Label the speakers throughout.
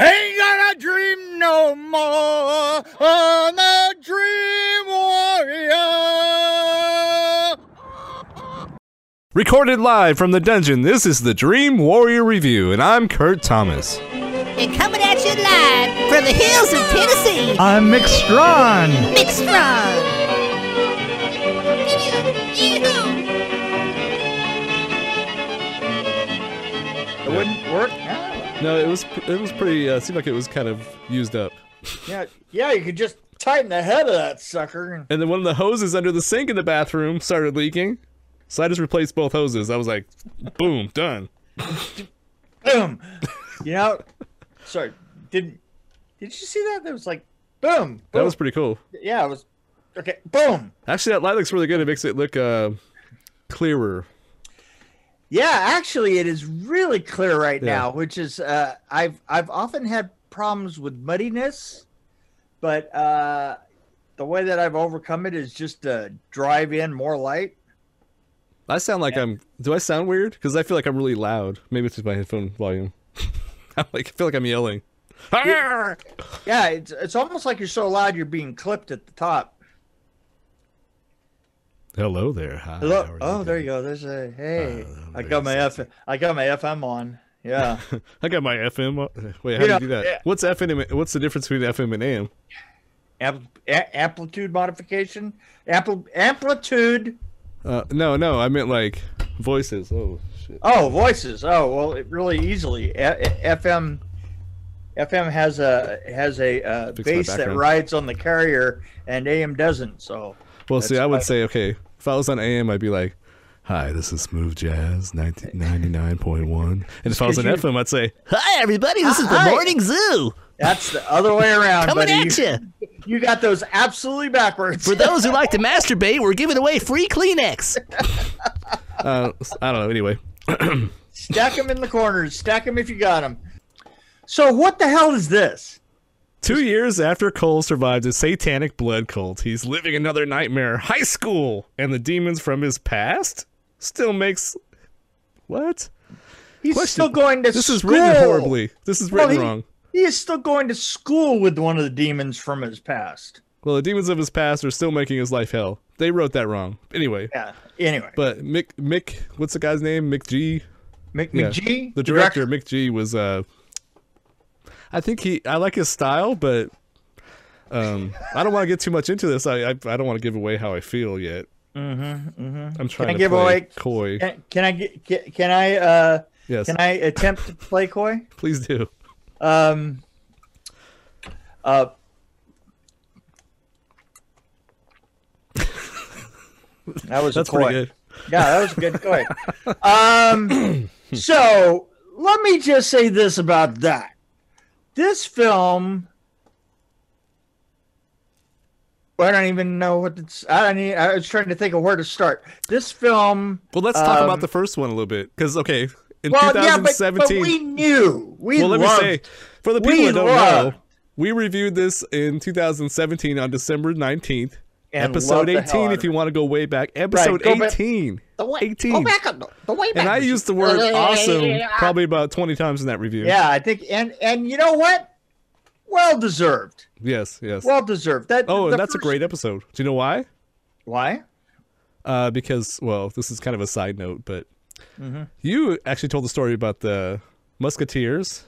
Speaker 1: Ain't gonna dream no more on the Dream Warrior.
Speaker 2: Recorded live from the dungeon, this is the Dream Warrior Review, and I'm Kurt Thomas.
Speaker 3: And coming at you live from the hills of Tennessee,
Speaker 4: I'm Mick Strawn.
Speaker 3: Mick Strong.
Speaker 2: No, it was it was pretty. Uh, seemed like it was kind of used up.
Speaker 1: yeah, yeah. You could just tighten the head of that sucker. and-
Speaker 2: then one of the hoses under the sink in the bathroom started leaking, so I just replaced both hoses. I was like, boom, done.
Speaker 1: Boom. You know. Sorry. didn't Did you see that? That was like, boom.
Speaker 2: That was pretty cool.
Speaker 1: Yeah. It was. Okay. Boom.
Speaker 2: Actually, that light looks really good. It makes it look uh, clearer.
Speaker 1: Yeah, actually, it is really clear right
Speaker 2: Yeah.
Speaker 1: now, which is uh, I've I've often had problems with muddiness, but uh, the way that I've overcome it is just to drive in more light.
Speaker 2: I sound like I'm. Do I sound weird? Because I feel like I'm really loud. Maybe it's just my headphone volume. I'm like I feel like I'm yelling.
Speaker 1: Yeah, it's it's almost like you're so loud you're being clipped at the top.
Speaker 2: Hello there. Hi.
Speaker 1: Hello. Oh, there you go. There's a hey.
Speaker 2: Uh,
Speaker 1: I got my F. I got my FM on. Yeah.
Speaker 2: I got my FM. on- Wait, how
Speaker 1: You
Speaker 2: do you do that?
Speaker 1: yeah.
Speaker 2: What's FM? What's the difference between FM and AM?
Speaker 1: Ampl- a- amplitude modification. Ampl- amplitude.
Speaker 2: Uh, no, no, I meant like voices. Oh shit.
Speaker 1: Oh, voices. Oh, well, it really easily. A- FM FM has a has a uh, base that rides on the carrier, and AM doesn't. So
Speaker 2: Well, see, I would say okay. If I was on AM, I'd be like, "Hi, this is Smooth Jazz, ninety nine point one." And if I was on
Speaker 1: Because you-
Speaker 2: FM, I'd say,
Speaker 3: Hi, everybody. This is the
Speaker 1: Hi.
Speaker 3: Morning Zoo.
Speaker 1: that's the other way around,
Speaker 3: Coming
Speaker 1: buddy.
Speaker 3: at you.
Speaker 1: You got those absolutely backwards.
Speaker 3: For those who like to masturbate, we're giving away free Kleenex.
Speaker 2: uh, "I don't know." Anyway,
Speaker 1: stack them in the corners. Stack them if you got them. So what the hell is this?
Speaker 2: Two years after Cole survived a satanic blood cult, he's living another nightmare. High school and the demons from his past still makes what?
Speaker 1: He's
Speaker 2: Question.
Speaker 1: still going to
Speaker 2: This
Speaker 1: school.
Speaker 2: is written horribly. This is
Speaker 1: Well,
Speaker 2: written
Speaker 1: he-
Speaker 2: wrong.
Speaker 1: He is still going to school with one of the demons from his past.
Speaker 2: Well, the demons of his past are still making his life hell. They wrote that wrong. Anyway,
Speaker 1: Yeah. Anyway,
Speaker 2: but Mick Mick, what's the guy's name? McG.
Speaker 1: Mc,
Speaker 2: Yeah.
Speaker 1: McG,
Speaker 2: The director, McG, was. uh I think he. I like his style, but um I don't want to get too much into this. I I, I don't want to give away how I feel yet. Mm-hmm, mm-hmm. I'm trying
Speaker 1: I
Speaker 2: to
Speaker 1: give
Speaker 2: play
Speaker 1: away-
Speaker 2: coy.
Speaker 1: Can, can I get? Can, can I? Uh,
Speaker 2: yes,
Speaker 1: can I attempt to play coy?
Speaker 2: please do.
Speaker 1: Um. Uh. That was
Speaker 2: That's
Speaker 1: a coy.
Speaker 2: pretty good.
Speaker 1: Yeah, that was a good coy. Um. so let me just say this about that. This film. I don't even know what it's. I don't. Even, I was trying to think of where to start. This film.
Speaker 2: Well, let's talk
Speaker 1: Um,
Speaker 2: about the first one a little bit, because okay, in
Speaker 1: Well, yeah, but, but
Speaker 2: 2017.
Speaker 1: we knew. We
Speaker 2: well, let
Speaker 1: loved,
Speaker 2: me say, for the people that don't
Speaker 1: loved-
Speaker 2: know, we reviewed this in 2017 on December 19th.
Speaker 1: and
Speaker 2: episode
Speaker 1: loved the hell
Speaker 2: 18 if you want to go way back episode
Speaker 1: back-
Speaker 2: 18
Speaker 1: The way,
Speaker 2: 18
Speaker 1: Go back on the, the way back.
Speaker 2: and i used the word awesome probably about 20 times in that review
Speaker 1: Yeah, I think, and and you know what? Well deserved.
Speaker 2: yes yes
Speaker 1: Well deserved. That.
Speaker 2: oh and that's a great episode do you know why
Speaker 1: Why?
Speaker 2: uh because well this is kind of a side note but
Speaker 1: Mm-hmm.
Speaker 2: you actually told the story about the musketeers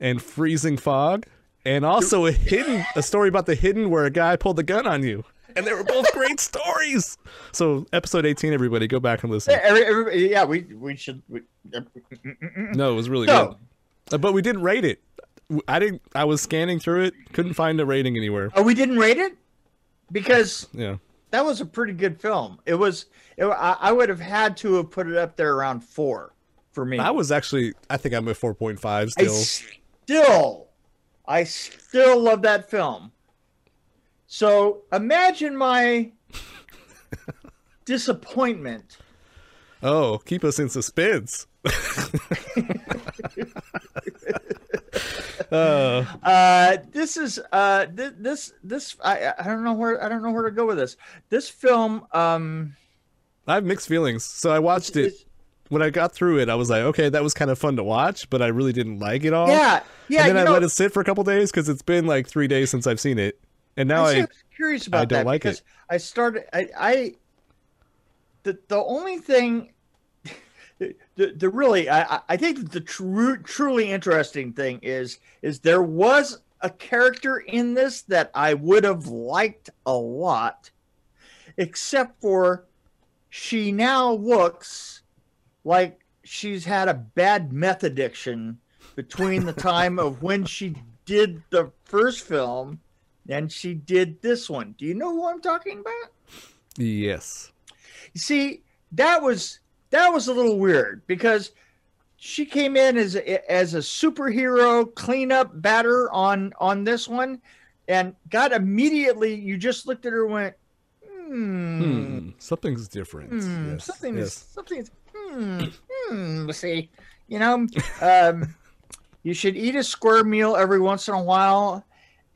Speaker 2: and freezing fog and also a hidden a story about the hidden where a guy pulled the gun on you and they were both great stories so episode 18 everybody go back and listen
Speaker 1: Every, every, yeah, we we should. We,
Speaker 2: No, it was really
Speaker 1: No.
Speaker 2: good. Uh, But we didn't rate it. I didn't. I was scanning through it, couldn't find a rating anywhere.
Speaker 1: oh, we didn't rate it because
Speaker 2: Yeah.
Speaker 1: that was a pretty good film. It was. It, I, I would have had to have put it up there around four for me.
Speaker 2: I was actually. I think I'm at 4.5
Speaker 1: I
Speaker 2: still.
Speaker 1: still, I still love that film. So imagine my disappointment.
Speaker 2: Oh, keep us in suspense. uh,
Speaker 1: Uh, this is uh, th- this this I I don't know where I don't know where to go with this. This film um
Speaker 2: I have mixed feelings. So I watched it when I got through it, I was like, okay, that was kind of fun to watch, but I really didn't like it all.
Speaker 1: Yeah, yeah.
Speaker 2: and then I
Speaker 1: know,
Speaker 2: let it sit for a couple days because it's been like three days since I've seen it, and now
Speaker 1: I
Speaker 2: I,
Speaker 1: curious about I
Speaker 2: don't
Speaker 1: that
Speaker 2: like it.
Speaker 1: I started. I, I the the only thing. The, the really I, I- I think the true truly interesting thing is is there was a character in this that I would have liked a lot, except for she now looks like she's had a bad meth addiction between the time of when she did the first film and she did this one. Do you know who I'm talking about?
Speaker 2: yes,
Speaker 1: You see, that was that was a little weird because she came in as a, as a superhero cleanup batter on on this one and got immediately you just looked at her and went hmm,
Speaker 2: hmm, something's different.
Speaker 1: hmm,
Speaker 2: yes,
Speaker 1: something
Speaker 2: yes.
Speaker 1: is something is hmm, hmm see you know um you should eat a square meal every once in a while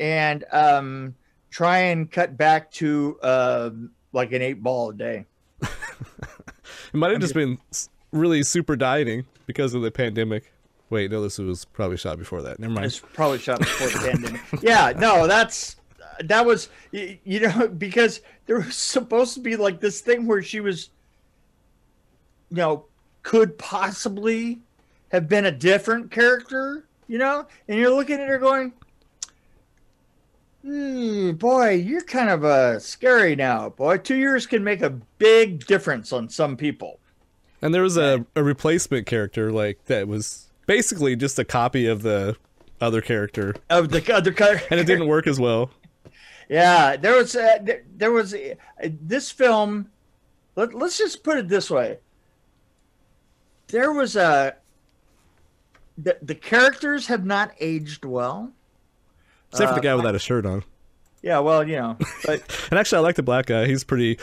Speaker 1: and um try and cut back to um like an eight ball a day
Speaker 2: It might have just been really super dieting because of the pandemic. Wait, no, this was probably shot before that. Never mind.
Speaker 1: It's probably shot before the pandemic. Yeah, no, that's that was you know because there was supposed to be like this thing where she was, you know, could possibly have been a different character, you know, and you're looking at her going, hmm, boy, you're kind of uh, scary now, boy. Two years can make a big difference on some people.
Speaker 2: And there was a, a replacement character like that was basically just a copy of the other character,
Speaker 1: Of the other character,
Speaker 2: and it didn't work as well.
Speaker 1: Yeah, there was uh, there, there was uh, this film. Let, let's just put it this way. There was a the, the characters have not aged well.
Speaker 2: Except for the
Speaker 1: Uh,
Speaker 2: guy without a shirt on.
Speaker 1: Yeah, well, you know, but
Speaker 2: And actually, I like the black guy. He's pretty.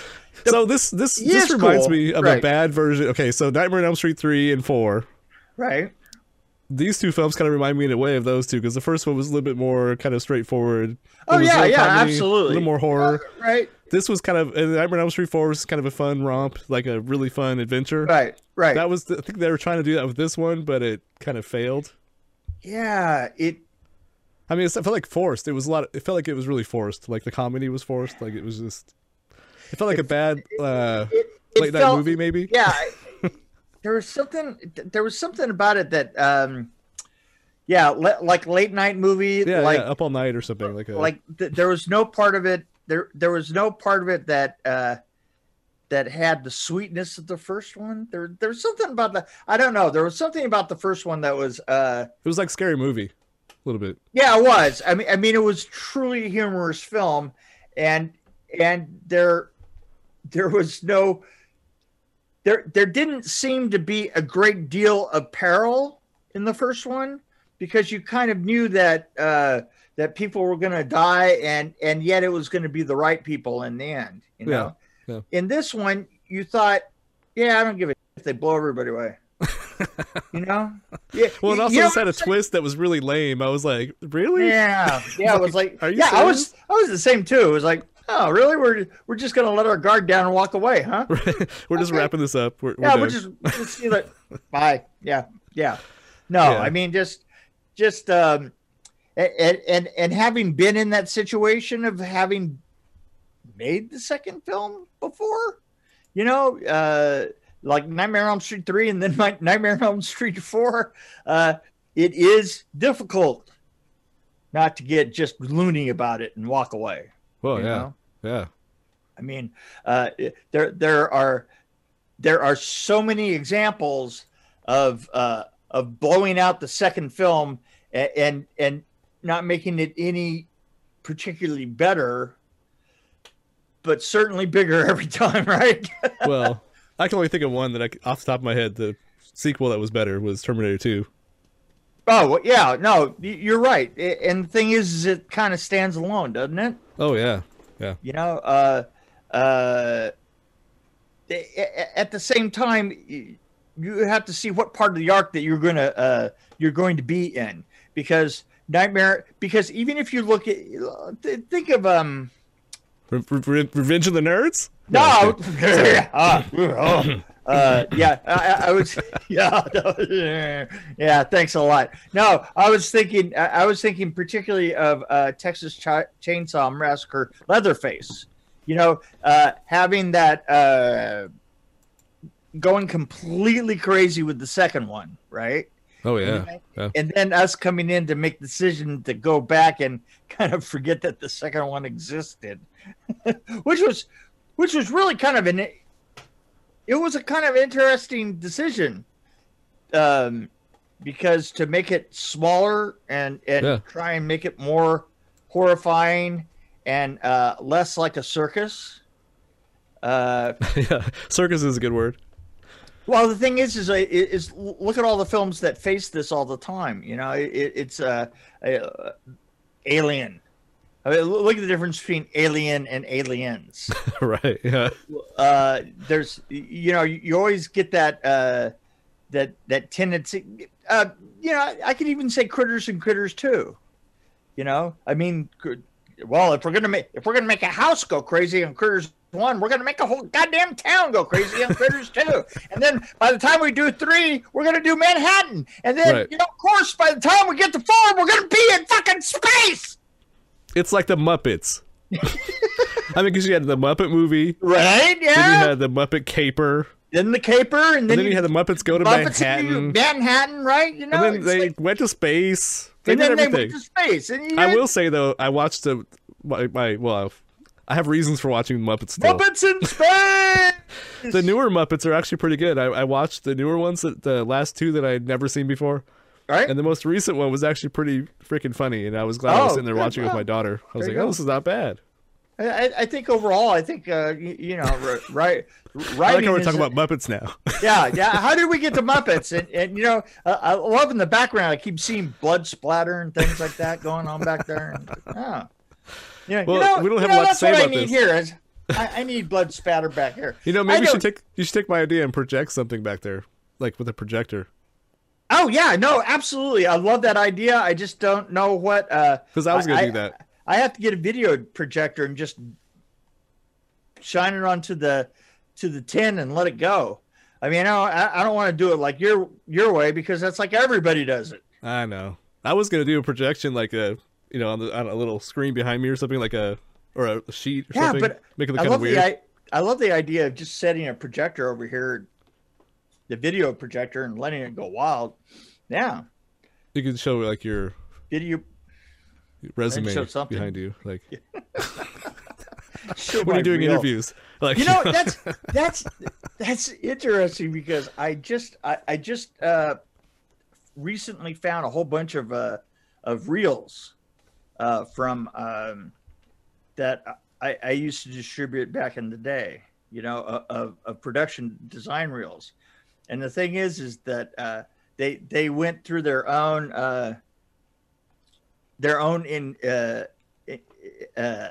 Speaker 2: So this this this reminds
Speaker 1: cool,
Speaker 2: me of a bad version. Okay, so Nightmare on Elm Street three and four.
Speaker 1: right.
Speaker 2: These two films kind of remind me in a way of those two because the first one was a little bit more kind of straightforward.
Speaker 1: Oh, yeah, yeah,
Speaker 2: comedy,
Speaker 1: absolutely.
Speaker 2: A little more horror.
Speaker 1: Right,
Speaker 2: This was kind of and Nightmare on Elm Street four was kind of a fun romp, like a really fun adventure.
Speaker 1: right, right.
Speaker 2: That was the, I think they were trying to do that with this one, but it kind of failed.
Speaker 1: yeah, it
Speaker 2: I mean, it's, it felt like forced. It was a lot. It felt like it was really forced. Like the comedy was forced. Like it was just. It felt like a bad uh,
Speaker 1: it, it
Speaker 2: late night movie, maybe.
Speaker 1: yeah there was something there was something about it that um yeah le- like late night movie
Speaker 2: Yeah,
Speaker 1: like
Speaker 2: yeah, up all night or something like a,
Speaker 1: like th- there was no part of it there there was no part of it that uh that had the sweetness of the first one there there was something about the i don't know there was something about the first one that was uh
Speaker 2: It was like scary movie, a little bit.
Speaker 1: yeah it was i mean i mean it was truly a humorous film and and there there was no there there didn't seem to be a great deal of peril in the first one because you kind of knew that uh that people were going to die and and yet it was going to be the right people in the end you know
Speaker 2: yeah.
Speaker 1: in this one you thought yeah i don't give a if they blow everybody away you know yeah
Speaker 2: Well, it also
Speaker 1: you know
Speaker 2: just had a twist that was really lame. I was like, really?
Speaker 1: yeah, yeah. It was like,
Speaker 2: Are you
Speaker 1: yeah, I was. I was the same too. It was like, oh, really? We're we're just gonna let our guard down and walk away, huh?
Speaker 2: we're just
Speaker 1: Okay.
Speaker 2: wrapping this up. We're, we're
Speaker 1: yeah, we're just, just see that. Bye. Yeah, yeah. No,
Speaker 2: Yeah.
Speaker 1: I mean, just, just, um, and, and and having been in that situation of having made the second film before, you know, uh, like Nightmare on Elm Street three and then Nightmare on Elm Street four, uh, it is difficult not to get just loony about it and walk away.
Speaker 2: Well, yeah,
Speaker 1: know?
Speaker 2: yeah.
Speaker 1: I mean, uh, there there are there are so many examples of uh, of blowing out the second film and, and and not making it any particularly better, but certainly bigger every time, right?
Speaker 2: Well, I can only think of one that I, off the top of my head, the sequel that was better was Terminator Two.
Speaker 1: oh yeah, no, you're right. I- And the thing is, is it kind of stands alone, doesn't it?
Speaker 2: Oh yeah, yeah.
Speaker 1: you know uh uh at the same time you have to see what part of the arc that you're going to uh you're going to be in because nightmare because even if you look at think of um
Speaker 2: Re- Re- Re- Revenge of the Nerds.
Speaker 1: no
Speaker 2: okay.
Speaker 1: Oh, Uh, yeah, I, I- I was. Yeah, no, yeah. Thanks a lot. No, I was thinking. I I was thinking particularly of uh, Texas Ch- Chainsaw Massacre, Leatherface. You know, uh, having that uh, going completely crazy with the second one, right?
Speaker 2: Oh yeah. yeah.
Speaker 1: And then us coming in to make the decision to go back and kind of forget that the second one existed, which was, which was really kind of an, it was a kind of interesting decision, um, because to make it smaller and and
Speaker 2: Yeah.
Speaker 1: try and make it more horrifying and uh, less like a circus. Uh,
Speaker 2: yeah. Circus is a good word.
Speaker 1: Well, the thing is, is, is look at all the films that face this all the time. You know, it, it's uh, uh, Alien. I mean, look at the difference between Alien and Aliens.
Speaker 2: right. Yeah.
Speaker 1: uh, there's, you know, you always get that uh, that that tendency. Uh, you know, I could even say Critters and Critters too. You know, I mean, well, if we're gonna make if we're gonna make a house go crazy and Critters one, we're gonna make a whole goddamn town go crazy on Critters two, and then by the time we do three, we're gonna do Manhattan, and then
Speaker 2: Right.
Speaker 1: you know, of course, by the time we get to four, we're gonna be in fucking space,
Speaker 2: It's like the Muppets. I mean, because you had the Muppet movie,
Speaker 1: right?
Speaker 2: then you
Speaker 1: Yeah.
Speaker 2: had the Muppet Caper,
Speaker 1: Then the caper, and
Speaker 2: and
Speaker 1: then,
Speaker 2: then you had the Muppets go to
Speaker 1: Muppets
Speaker 2: Manhattan,
Speaker 1: Manhattan, right? You know,
Speaker 2: and then they
Speaker 1: like-
Speaker 2: went to space. They
Speaker 1: and
Speaker 2: did
Speaker 1: then they
Speaker 2: everything.
Speaker 1: went to space. And you
Speaker 2: I will say though, I watched the my, my well, I have reasons for watching Muppets still.
Speaker 1: Muppets in space.
Speaker 2: The newer Muppets are actually pretty good. I, I watched the newer ones, that, the last two that I'd never seen before,
Speaker 1: right?
Speaker 2: and the most recent one was actually pretty freaking funny. And I was glad I was
Speaker 1: Oh,
Speaker 2: sitting there watching it with my daughter. I was
Speaker 1: There
Speaker 2: like, oh, this is not bad.
Speaker 1: I, I think overall, I think uh, you, you know, right, right,
Speaker 2: I like how we're talking
Speaker 1: a-
Speaker 2: about Muppets now.
Speaker 1: yeah, yeah. How did we get to Muppets? And, and you know, uh, I love in the background. I keep seeing blood splatter and things like that going on back there. And, oh. Yeah,
Speaker 2: Well,
Speaker 1: you know,
Speaker 2: we don't
Speaker 1: you
Speaker 2: have
Speaker 1: know,
Speaker 2: a lot to
Speaker 1: that's
Speaker 2: say
Speaker 1: what
Speaker 2: about
Speaker 1: I need
Speaker 2: this.
Speaker 1: here is I, I need blood spatter back here.
Speaker 2: you know, maybe you should take you should take my idea and project something back there, like with a projector.
Speaker 1: Oh yeah, no, absolutely. I love that idea. I just don't know what. uh
Speaker 2: Because I was gonna do that.
Speaker 1: I have to get a video projector and just shine it onto the to the tin and let it go. I mean, I don't, I don't want to do it like your your way because that's like everybody does it.
Speaker 2: I know. I was gonna do a projection like a you know on, the, on a little screen behind me or something like a or a sheet or
Speaker 1: Yeah,
Speaker 2: something.
Speaker 1: but
Speaker 2: make it look
Speaker 1: I
Speaker 2: kind
Speaker 1: love
Speaker 2: of weird.
Speaker 1: the I, I love the idea of just setting a projector over here, the video projector, and letting it go wild. Yeah,
Speaker 2: you can show like your
Speaker 1: video.
Speaker 2: resume
Speaker 1: show something.
Speaker 2: behind you, like when you're doing
Speaker 1: reel.
Speaker 2: interviews. Like
Speaker 1: you know that's that's that's interesting because i just i, I just uh recently found a whole bunch of uh of reels uh from um that i i used to distribute back in the day you know of, of, production design reels and the thing is is that uh they they went through their own uh their own in uh uh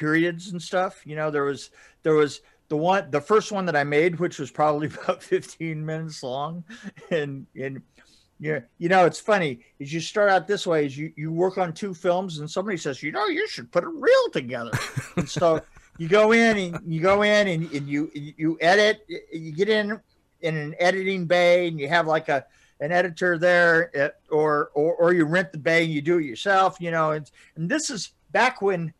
Speaker 1: periods and stuff. You know, there was there was the one the first one that I made, which was probably about 15 minutes long. And and yeah, you know, it's funny, is you start out this way, is you, you work on two films and somebody says, you know, you should put a reel together. and so you go in and you go in and, and you you edit, you get in in an editing bay and you have like a an editor there uh, or, or or you rent the bay and you do it yourself you know and, and this is back when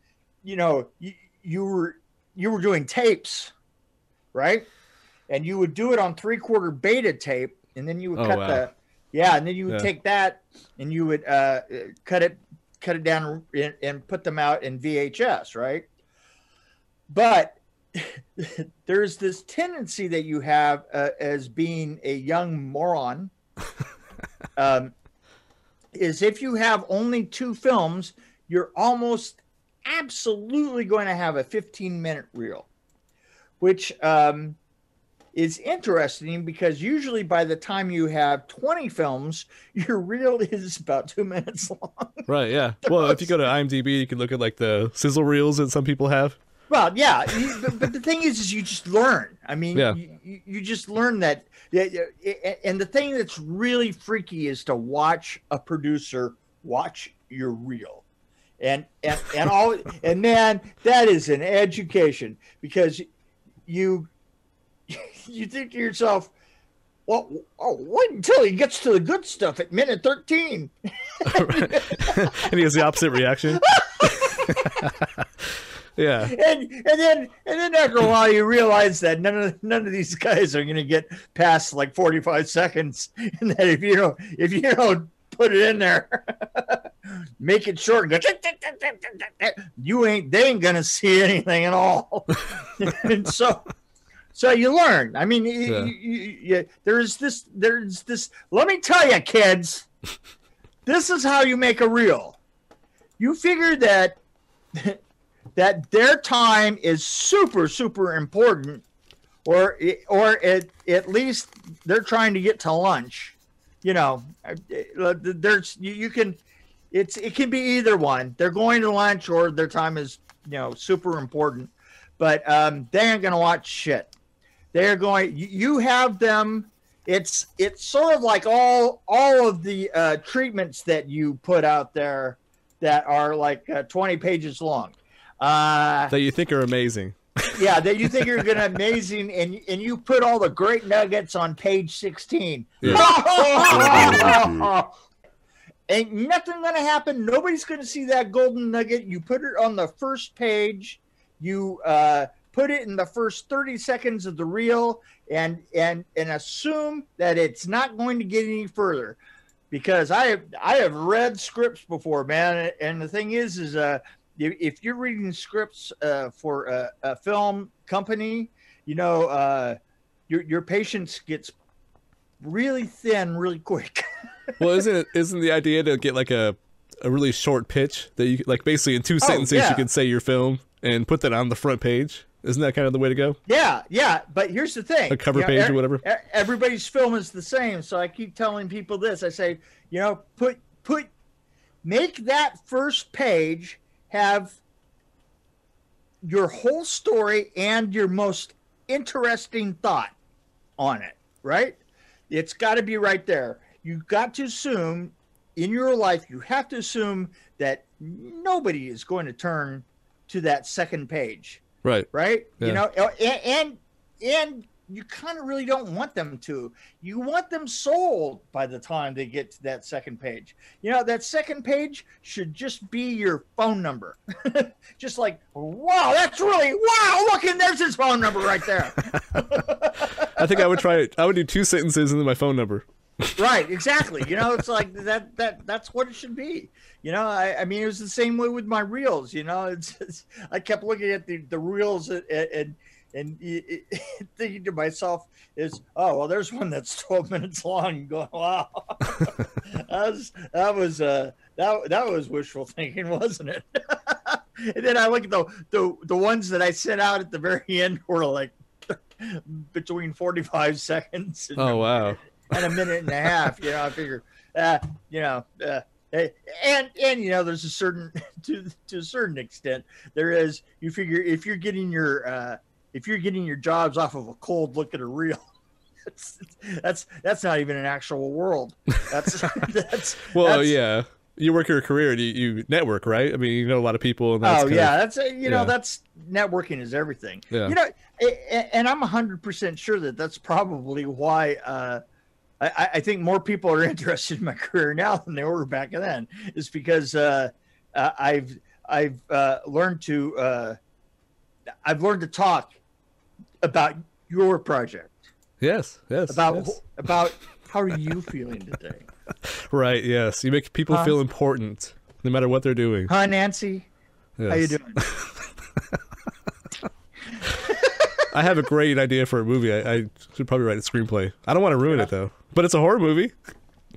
Speaker 1: you know you, you were you were doing tapes right and you would do it on three quarter beta tape and then you would
Speaker 2: Oh,
Speaker 1: cut
Speaker 2: wow.
Speaker 1: the yeah and then you would
Speaker 2: Yeah.
Speaker 1: take that and you would uh, cut it cut it down and, and put them out in vhs right but there's this tendency that you have uh, as being a young moron um, is if you have only two films you're almost absolutely going to have a 15 minute reel which um, is interesting because usually by the time you have 20 films your reel is about two minutes long
Speaker 2: right, yeah. Well, if you go to IMDb, you can look at like the sizzle reels that some people have.
Speaker 1: Well, yeah, you, but, but the thing is, is you just learn. I mean,
Speaker 2: Yeah.
Speaker 1: you, you- just learn that. And the thing that's really freaky is to watch a producer watch your reel, and and and all, and man, that is an education because you you think to yourself, well, oh, wait until he gets to the good stuff at minute thirteen.
Speaker 2: and he has the opposite reaction. yeah.
Speaker 1: And and then and then after a while you realize that none of none of these guys are going to get past like forty five seconds, and that if you don't if you don't put it in there, make it short, and go, you ain't they ain't going to see anything at all. and so so you learn. I mean,
Speaker 2: Yeah.
Speaker 1: you, you, you, there's this there's this. Let me tell you, kids, this is how you make a reel. You figure that that their time is super super important or or at, at least they're trying to get to lunch you know uh, there's you, you can it's it can be either one they're going to lunch or their time is you know super important but um they ain't gonna watch shit they're going you, have them it's it's sort of like all all of the uh treatments that you put out there that are like uh, 20 pages long uh,
Speaker 2: That you think are amazing.
Speaker 1: yeah, that you think you're gonna amazing, and and you put all the great nuggets on page sixteen. Yeah. Ain't nothing gonna happen. Nobody's gonna see that golden nugget. You put it on the first page. You uh, put it in the first thirty seconds of the reel, and and and assume that it's not going to get any further. Because I have I have read scripts before, man, and the thing is, is uh, if you're reading scripts uh, for a, a film company, you know, uh, your your patience gets really thin really quick.
Speaker 2: Well, isn't it isn't the idea to get like a a really short pitch that you like basically in two sentences
Speaker 1: yeah.
Speaker 2: you can say your film and put that on the front page? Isn't that kind of the way to go?
Speaker 1: yeah, yeah. But here's the thing:
Speaker 2: A cover
Speaker 1: You know,
Speaker 2: page or
Speaker 1: e-
Speaker 2: whatever?
Speaker 1: Everybody's film is the same, so I keep telling people this. I say, you know, put put make that first page have your whole story and your most interesting thought on it, right? It's got to be right there. You've got to assume in your life, you have to assume that nobody is going to turn to that second page,
Speaker 2: Right.
Speaker 1: right?
Speaker 2: Yeah.
Speaker 1: You know, uh, and and, and you kind of really don't want them to. You want them sold by the time they get to that second page. You know, that second page should just be your phone number. just like, wow, that's really wow. Look, and there's his phone number right there.
Speaker 2: I think I would try it. I would do two sentences and then my phone number.
Speaker 1: Right exactly. You know it's like that that that's what it should be. You know i, I mean it was the same way with my reels you know? It's, it's i kept looking at the the reels and and and it, it, thinking to myself is oh well there's one that's 12 minutes long. And going wow. That was that was uh that, that was wishful thinking wasn't it? And then i look at the, the the ones that i sent out at the very end were like between 45 seconds
Speaker 2: Oh wow.
Speaker 1: And a minute and a half. You know, I figure, uh, you know, uh, and and you know, there's a certain to to a certain extent there is. You figure if you're getting your uh, if you're getting your jobs off of a cold look at a reel. That's, that's that's not even an actual world. That's that's
Speaker 2: Well,
Speaker 1: that's-
Speaker 2: yeah. You work your career. You, you network, right? I mean, you know a lot of people. And that's
Speaker 1: oh yeah,
Speaker 2: Of,
Speaker 1: that's uh, you know
Speaker 2: yeah.
Speaker 1: that's networking is everything.
Speaker 2: Yeah.
Speaker 1: You know, and I'm hundred percent sure that that's probably why uh, I, I- think more people are interested in my career now than they were back then. Is because uh, uh, I've I've uh, learned to uh, I've learned to talk about your project
Speaker 2: yes. Yes.
Speaker 1: about
Speaker 2: yes.
Speaker 1: about how are you feeling today,
Speaker 2: Right. Yes. You make people
Speaker 1: Huh?
Speaker 2: feel important, no matter what they're doing.
Speaker 1: huh, Nancy? How you doing?
Speaker 2: I have a great idea for a movie. I, I should probably write a screenplay. I don't want to ruin it though, but it's a horror movie.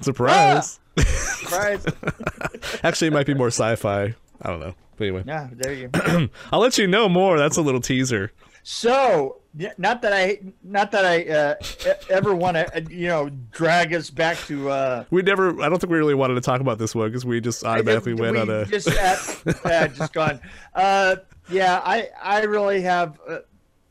Speaker 2: Surprise!
Speaker 1: Surprise!
Speaker 2: Actually, it might be more sci-fi. I don't know. But anyway,
Speaker 1: Yeah, there you go.
Speaker 2: I'll let you know more. That's a little teaser.
Speaker 1: So, not that I, not that I uh, ever want to, you know, drag us back to. Uh,
Speaker 2: We never. I don't think we really wanted to talk about this one because we just automatically went
Speaker 1: we
Speaker 2: on a.
Speaker 1: just at, uh, just gone. Uh, yeah, I, I really have uh,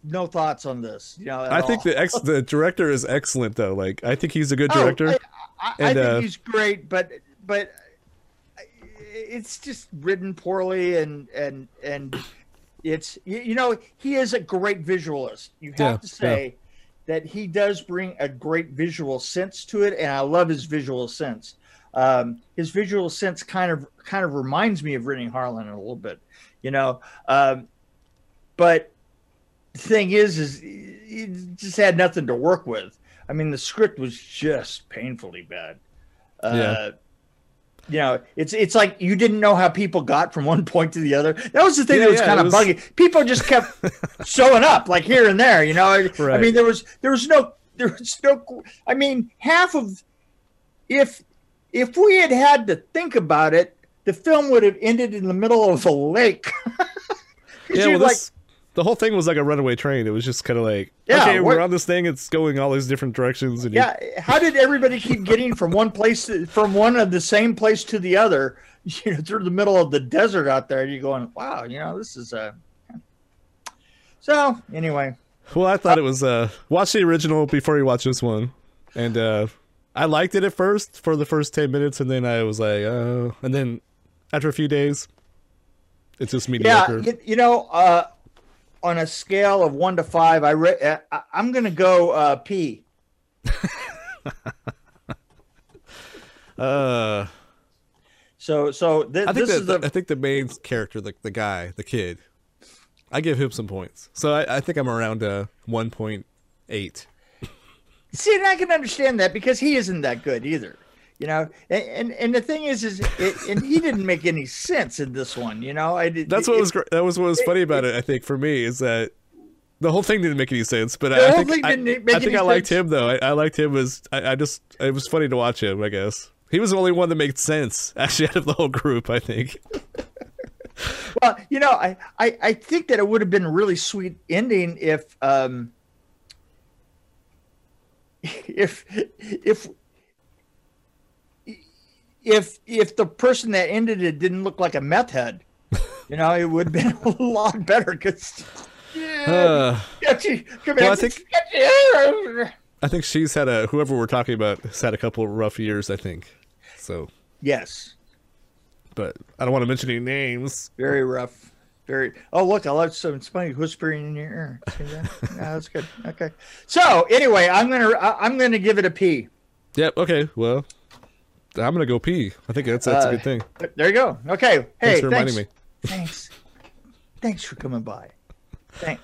Speaker 1: no thoughts on this. You know,
Speaker 2: I think the ex the director is excellent though. Like I think he's a good
Speaker 1: Oh,
Speaker 2: director.
Speaker 1: I, I, I
Speaker 2: And,
Speaker 1: think
Speaker 2: uh,
Speaker 1: he's great, but but it's just written poorly and and and it's you, know he is a great visualist. You have
Speaker 2: Yeah,
Speaker 1: to say that he does bring a great visual sense to it, and I love his visual sense. Um, his visual sense kind of kind of reminds me of Renny Harlin a little bit, you know. Um, but thing is, is he just had nothing to work with. I mean, the script was just painfully bad. Uh,
Speaker 2: Yeah.
Speaker 1: You know, it's it's like you didn't know how people got from one point to the other. That was the thing
Speaker 2: Yeah,
Speaker 1: that was
Speaker 2: yeah,
Speaker 1: kind of
Speaker 2: was-
Speaker 1: buggy. People just kept showing up like here and there. You know, I, I mean, there was there was no there was no. I mean, half of if if we had had to think about it, the film would have ended in the middle of a lake.
Speaker 2: Yeah, well,
Speaker 1: like,
Speaker 2: this, the whole thing was like a runaway train. It was just kind of like,
Speaker 1: Yeah,
Speaker 2: okay, we're on this thing. It's going all these different directions. And you-
Speaker 1: yeah, how did everybody keep getting from one place to, from one of the same place to the other? You know, through the middle of the desert out there. You're going, wow, you know, this is a. So anyway,
Speaker 2: Well, I thought it was uh watch the original before you watch this one. And uh I liked it at first for the first 10 minutes and then I was like, uh and then after a few days it's just
Speaker 1: yeah,
Speaker 2: mediocre.
Speaker 1: you, you know, uh, on a scale of one to five, I re- uh, I- I'm gonna go uh, P.
Speaker 2: uh
Speaker 1: So so th-
Speaker 2: I think
Speaker 1: this
Speaker 2: that
Speaker 1: is the
Speaker 2: I think the main character, the the guy, the kid, I give him some points. So I, I think I'm around uh 1.8.
Speaker 1: See, and I can understand that because he isn't that good either. You know, and and, and the thing is, is it, and he didn't make any sense in this one. You know, I did.
Speaker 2: That's what
Speaker 1: it-
Speaker 2: was great. That was what was funny about it. I think for me is that the whole thing didn't make any sense. But
Speaker 1: The
Speaker 2: I
Speaker 1: whole
Speaker 2: think
Speaker 1: thing
Speaker 2: I,
Speaker 1: didn't make
Speaker 2: I think I liked
Speaker 1: sense.
Speaker 2: him though. I, I liked him as I, I just it was funny to watch him. I guess he was the only one that made sense actually out of the whole group. I think.
Speaker 1: Well, you know, I, I, I think that it would have been a really sweet ending if um if if if if the person that ended it didn't look like a meth head. You know, it would have been a lot better because
Speaker 2: Uh,
Speaker 1: come
Speaker 2: Well, I think- I think she's had a whoever we're talking about has had a couple of rough years. I think. So,
Speaker 1: yes,
Speaker 2: but I don't want to mention any names.
Speaker 1: very rough. Very. Oh, look! I love some somebody whispering in your ear. See that? Yeah, that's good. Okay. So anyway, I'm gonna I'm gonna give it a P.
Speaker 2: Yep. Okay. Well, I'm gonna go pee. I think that's that's
Speaker 1: Uh,
Speaker 2: a good thing.
Speaker 1: There you go. Okay. Hey,
Speaker 2: Thanks for reminding
Speaker 1: thanks.
Speaker 2: me.
Speaker 1: Thanks. Thanks for coming by. Thank.